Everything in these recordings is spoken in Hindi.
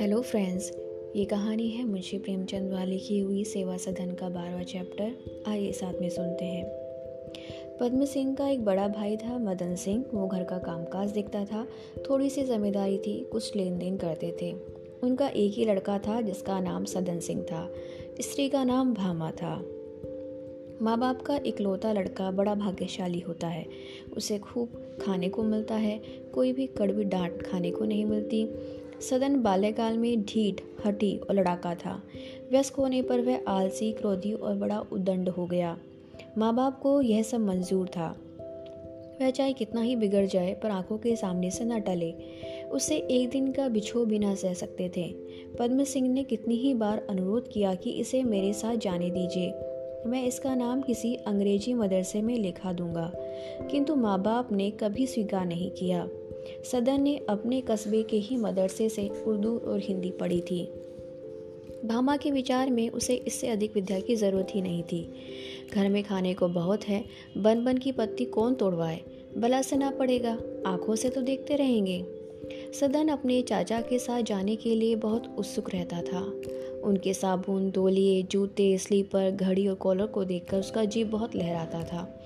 हेलो फ्रेंड्स ये कहानी है मुंशी प्रेमचंद वाली की हुई सेवा सदन का बारहवा चैप्टर आइए साथ में सुनते हैं। पद्म सिंह का एक बड़ा भाई था, मदन सिंह। वो घर का कामकाज देखता था थोड़ी सी ज़िम्मेदारी थी, कुछ लेन देन करते थे। उनका एक ही लड़का था, जिसका नाम सदन सिंह था। स्त्री का नाम भामा था। माँ बाप का इकलौता लड़का बड़ा भाग्यशाली होता है। उसे खूब खाने को मिलता है, कोई भी कड़वी डांट खाने को नहीं मिलती। सदन बाल्यकाल में ढीठ, हटी और लड़ाका था। व्यस्क होने पर वह आलसी, क्रोधी और बड़ा उदंड हो गया। माँ बाप को यह सब मंजूर था। वह चाहे कितना ही बिगड़ जाए, पर आँखों के सामने से न टले। उसे एक दिन का बिछो भी ना सह सकते थे। पद्म सिंह ने कितनी ही बार अनुरोध किया कि इसे मेरे साथ जाने दीजिए। मैं इसका नाम किसी अंग्रेज़ी मदरसे में लिखा दूँगा। किंतु माँ बाप ने कभी स्वीकार नहीं किया। सदन ने अपने कस्बे के ही मदरसे से उर्दू और हिंदी पढ़ी थी। भामा के विचार में उसे इससे अधिक विद्या की ज़रूरत ही नहीं थी। घर में खाने को बहुत है बन बन की पत्ती कौन तोड़वाए? बला से ना पड़ेगा, आँखों से तो देखते रहेंगे। सदन अपने चाचा के साथ जाने के लिए बहुत उत्सुक रहता था। उनके साबुन दोलिए जूते, स्लीपर, घड़ी और कॉलर को देखकर उसका जीव बहुत लहराता था।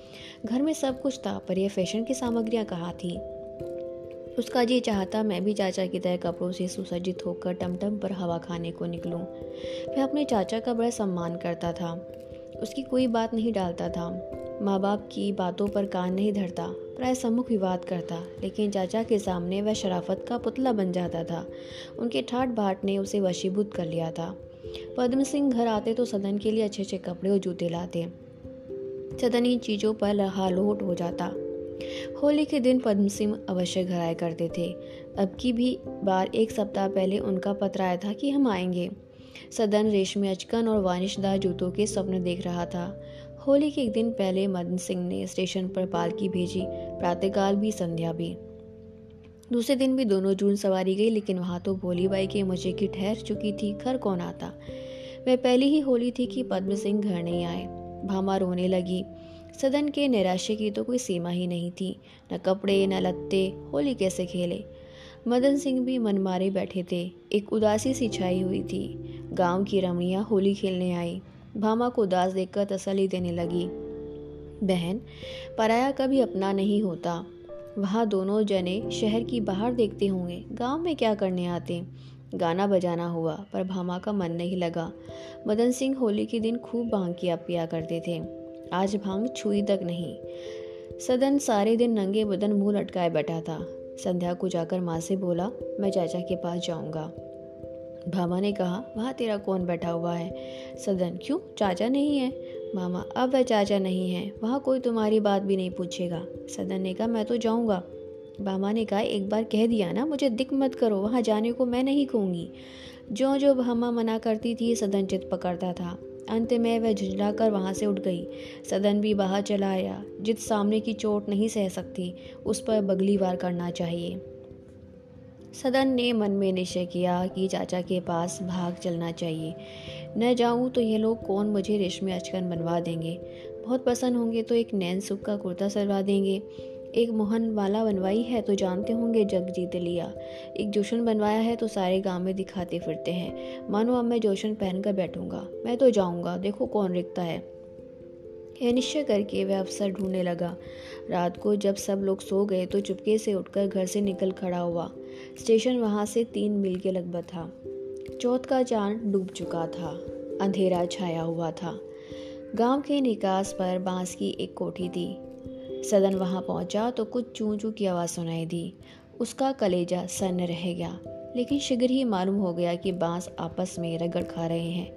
घर में सब कुछ था, पर यह फ़ैशन की सामग्रियाँ कहाँ थी? उसका जी चाहता, मैं भी चाचा की तरह कपड़ों से सुसज्जित होकर टमटम पर हवा खाने को निकलूं। वह अपने चाचा का बड़ा सम्मान करता था। उसकी कोई बात नहीं डालता था। माँ बाप की बातों पर कान नहीं धरता। प्राय सम्मुख विवाद करता, लेकिन चाचा के सामने वह शराफत का पुतला बन जाता था। उनके ठाट बाट ने उसे वशीभूत कर लिया था। पद्म सिंह घर आते तो सदन के लिए अच्छे अच्छे कपड़े और जूते लाते। सदन इन चीज़ों पर लहालोट हो जाता। होली के दिन पद्म सिंह अवश्य घर आया करते थे। अब की भी बार एक सप्ताह पहले उनका पत्र आया था कि हम आएँगे। सदन रेशमी अचकन और वानिशदार जूतों के स्वप्न देख रहा था। होली के एक दिन पहले मदन सिंह ने स्टेशन पर पालकी भेजी, प्रातःकाल भी संध्या भी। दूसरे दिन भी दोनों जून सवारी गई, लेकिन वहाँ तो भोली बाई के मुझे की ठहर चुकी थी घर कौन आता। वह पहली ही होली थी कि पद्म सिंह घर नहीं आए। भामा रोने लगी। सदन के निराशे की तो कोई सीमा ही नहीं थी। न कपड़े, न लत्ते, होली कैसे खेले? मदन सिंह भी मन मारे बैठे थे। एक उदासी सी छाई हुई थी। गाँव की रमणियाँ होली खेलने आई। भामा को उदास देखकर तसली देने लगी। बहन, पराया कभी अपना नहीं होता। वहाँ दोनों जने शहर की बाहर देखते होंगे। गाँव में क्या करने आते? गाना बजाना हुआ, पर भामा का मन नहीं लगा। मदन सिंह होली के दिन खूब भाँग किया पिया करते थे। आज भाँग छुई तक नहीं। सदन सारे दिन नंगे बदन मुँह लटकाए बैठा था। संध्या को जाकर माँ से बोला, मैं चाचा के पास जाऊँगा। भामा ने कहा, वहाँ तेरा कौन बैठा हुआ है? सदन, क्यों? चाचा नहीं है? मामा, अब वह चाचा नहीं है। वहाँ कोई तुम्हारी बात भी नहीं पूछेगा। सदन ने कहा, मैं तो जाऊँगा। भामा ने कहा, एक बार कह दिया ना, मुझे दिक मत करो, वहाँ जाने को मैं नहीं कहूँगी। जो जो भामा मना करती थी, सदन चित पकड़ता था। अंत में वह झुंझला कर वहाँ से उठ गई। सदन भी बाहर चला आया जित सामने की चोट नहीं सह सकती, उस पर बगली वार करना चाहिए। सदन ने मन में निश्चय किया कि चाचा के पास भाग चलना चाहिए। न जाऊँ तो ये लोग कौन मुझे रेशमी अचकन बनवा देंगे? बहुत पसंद होंगे तो एक नैन सुख का कुर्ता सलवा देंगे। एक मोहन वाला बनवाई है तो जानते होंगे जग जीत लिया। एक जोशन बनवाया है तो सारे गाँव में दिखाते फिरते हैं। मानो अब मैं जोशन पहन कर बैठूँगा। मैं तो जाऊँगा। देखो कौन रिकता है। यह निश्चय करके वह अवसर ढूँढने लगा। रात को जब सब लोग सो गए तो चुपके से उठकर घर से निकल खड़ा हुआ। स्टेशन वहाँ से तीन मील के लगभग था। चौथ का चाँद डूब चुका था। अंधेरा छाया हुआ था। गाँव के निकास पर बाँस की एक कोठी थी। सदन वहाँ पहुँचा तो कुछ चू चू की आवाज़ सुनाई दी। उसका कलेजा सन्न रह गया। लेकिन शीघ्र ही मालूम हो गया कि बाँस आपस में रगड़ खा रहे हैं।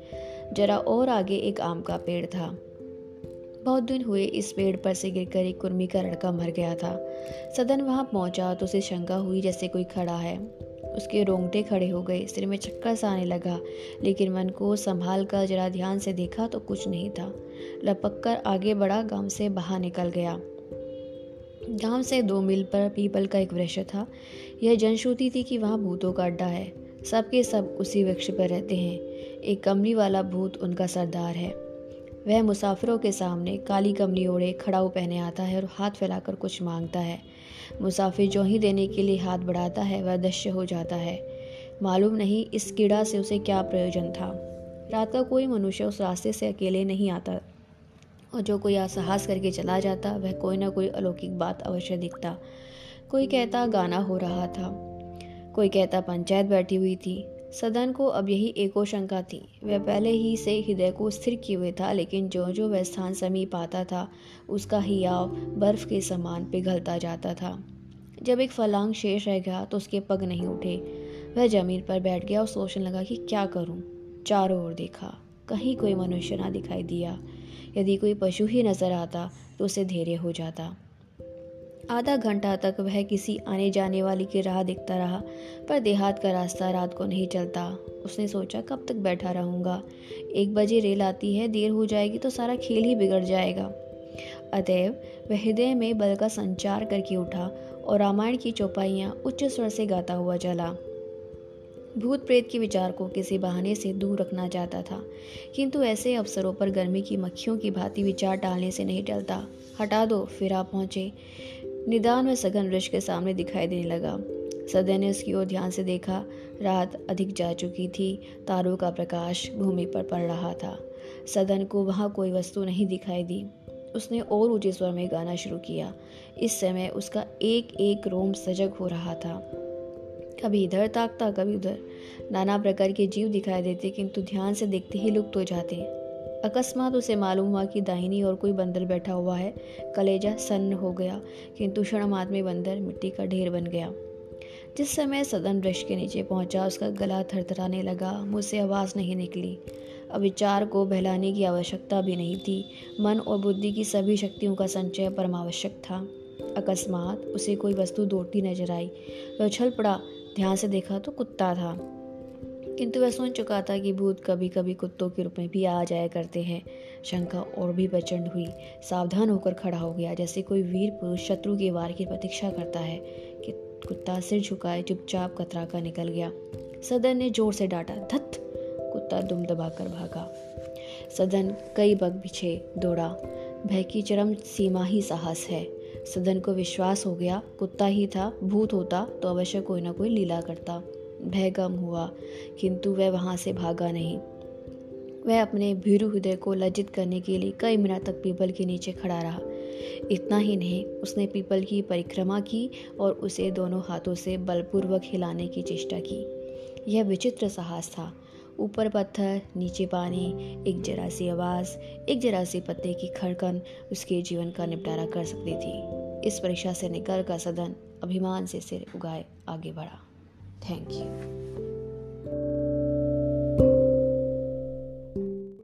जरा और आगे एक आम का पेड़ था। बहुत दिन हुए इस पेड़ पर से गिरकर एक कुर्मी का लड़का मर गया था। सदन वहाँ पहुँचा तो उसे शंका हुई जैसे कोई खड़ा है। उसके रोंगटे खड़े हो गए, सिर में चक्कर सा आने लगा, लेकिन मन को संभाल कर जरा ध्यान से देखा तो कुछ नहीं था। लपक कर आगे बढ़ा, गाँव से बाहर निकल गया। गाँव से दो मील पर पीपल का एक वृक्ष था। यह जनश्रुति थी कि वहाँ भूतों का अड्डा है। सबके सब उसी वृक्ष पर रहते हैं। एक कमली वाला भूत उनका सरदार है। वह मुसाफिरों के सामने काली कमली ओढ़े खड़ाऊ पहने आता है और हाथ फैलाकर कुछ माँगता है। मुसाफिर जो ही देने के लिए हाथ बढ़ाता है, वह दृश्य हो जाता है। मालूम नहीं इस कीड़ा से उसे क्या प्रयोजन था। रात का कोई मनुष्य उस रास्ते से अकेले नहीं आता और जो कोई असहास करके चला जाता, वह कोई ना कोई अलौकिक बात अवश्य दिखता। कोई कहता गाना हो रहा था, कोई कहता पंचायत बैठी हुई थी सदन को अब यही एको शंका थी। वह पहले ही से हृदय को स्थिर किए हुए था, लेकिन जो जो वह स्थान समीप आता था, उसका ही हियाव बर्फ़ के समान पिघलता जाता था। जब एक फलांग शेष रह गया तो उसके पग नहीं उठे। वह ज़मीन पर बैठ गया और सोचने लगा कि क्या करूँ? चारों ओर देखा, कहीं कोई मनुष्य ना दिखाई दिया। यदि कोई पशु ही नज़र आता तो उसे धैर्य हो जाता। आधा घंटा तक वह किसी आने जाने वाली की राह देखता रहा, पर देहात का रास्ता रात को नहीं चलता। उसने सोचा, कब तक बैठा रहूँगा? एक बजे रेल आती है, देर हो जाएगी तो सारा खेल ही बिगड़ जाएगा। अतएव, वह हृदय में बल का संचार करके उठा और रामायण की चौपाइयाँ उच्च स्वर से गाता हुआ चला। भूत प्रेत के विचार को किसी बहाने से दूर रखना चाहता था, किंतु ऐसे अवसरों पर गर्मी की मक्खियों की भांति विचार डालने से नहीं टलता। हटा दो, फिर आप पहुँचे। निदान में सघन वृक्ष के सामने दिखाई देने लगा। सदन ने उसकी ओर ध्यान से देखा। रात अधिक जा चुकी थी। तारों का प्रकाश भूमि पर पड़ रहा था। सदन को वहाँ कोई वस्तु नहीं दिखाई दी। उसने और ऊँचे स्वर में गाना शुरू किया। इस समय उसका एक एक रोम सजग हो रहा था। कभी इधर ताकता, कभी उधर। नाना प्रकार के जीव दिखाई देते, किंतु ध्यान से देखते ही लुप्त हो जाते। अकस्मात उसे मालूम हुआ कि दाहिनी और कोई बंदर बैठा हुआ है। कलेजा सन्न हो गया, किंतु क्षण में बंदर मिट्टी का ढेर बन गया। जिस समय सदन वृक्ष के नीचे पहुँचा, उसका गला थरथराने लगा, मुझसे आवाज़ नहीं निकली। अब विचार को बहलाने की आवश्यकता भी नहीं थी। मन और बुद्धि की सभी शक्तियों का संचय परमावश्यक था। अकस्मात उसे कोई वस्तु दौड़ती नज़र आई। वह उछल पड़ा। ध्यान से देखा तो कुत्ता था। किंतु वह सुन चुका था कि भूत कभी कभी कुत्तों के रूप में भी आ जाया करते हैं। शंका और भी प्रचंड हुई। सावधान होकर खड़ा हो गया, जैसे कोई वीर पुरुष शत्रु के वार की प्रतीक्षा करता है कि कुत्ता सिर झुकाए, चुपचाप कतरा कर निकल गया। सदन ने ज़ोर से डांटा धत कुत्ता दुम दबाकर भागा। सदन कई बग पीछे दौड़ा। भय की चरम सीमा ही साहस है। सदन को विश्वास हो गया। कुत्ता ही था, भूत होता तो अवश्य कोई ना कोई लीला करता। भय गम हुआ, किंतु वह वहाँ से भागा नहीं। वह अपने भीरु हृदय को लज्जित करने के लिए कई मिनट तक पीपल के नीचे खड़ा रहा। इतना ही नहीं, उसने पीपल की परिक्रमा की और उसे दोनों हाथों से बलपूर्वक हिलाने की चेष्टा की। यह विचित्र साहस था। ऊपर पत्थर, नीचे पानी, एक जरा सी आवाज़, एक जरा सी पत्ते की खड़कन उसके जीवन का निपटारा कर सकती थी। इस परीक्षा से निकल कर सदन अभिमान से सिर उगाए, आगे बढ़ा। Thank you.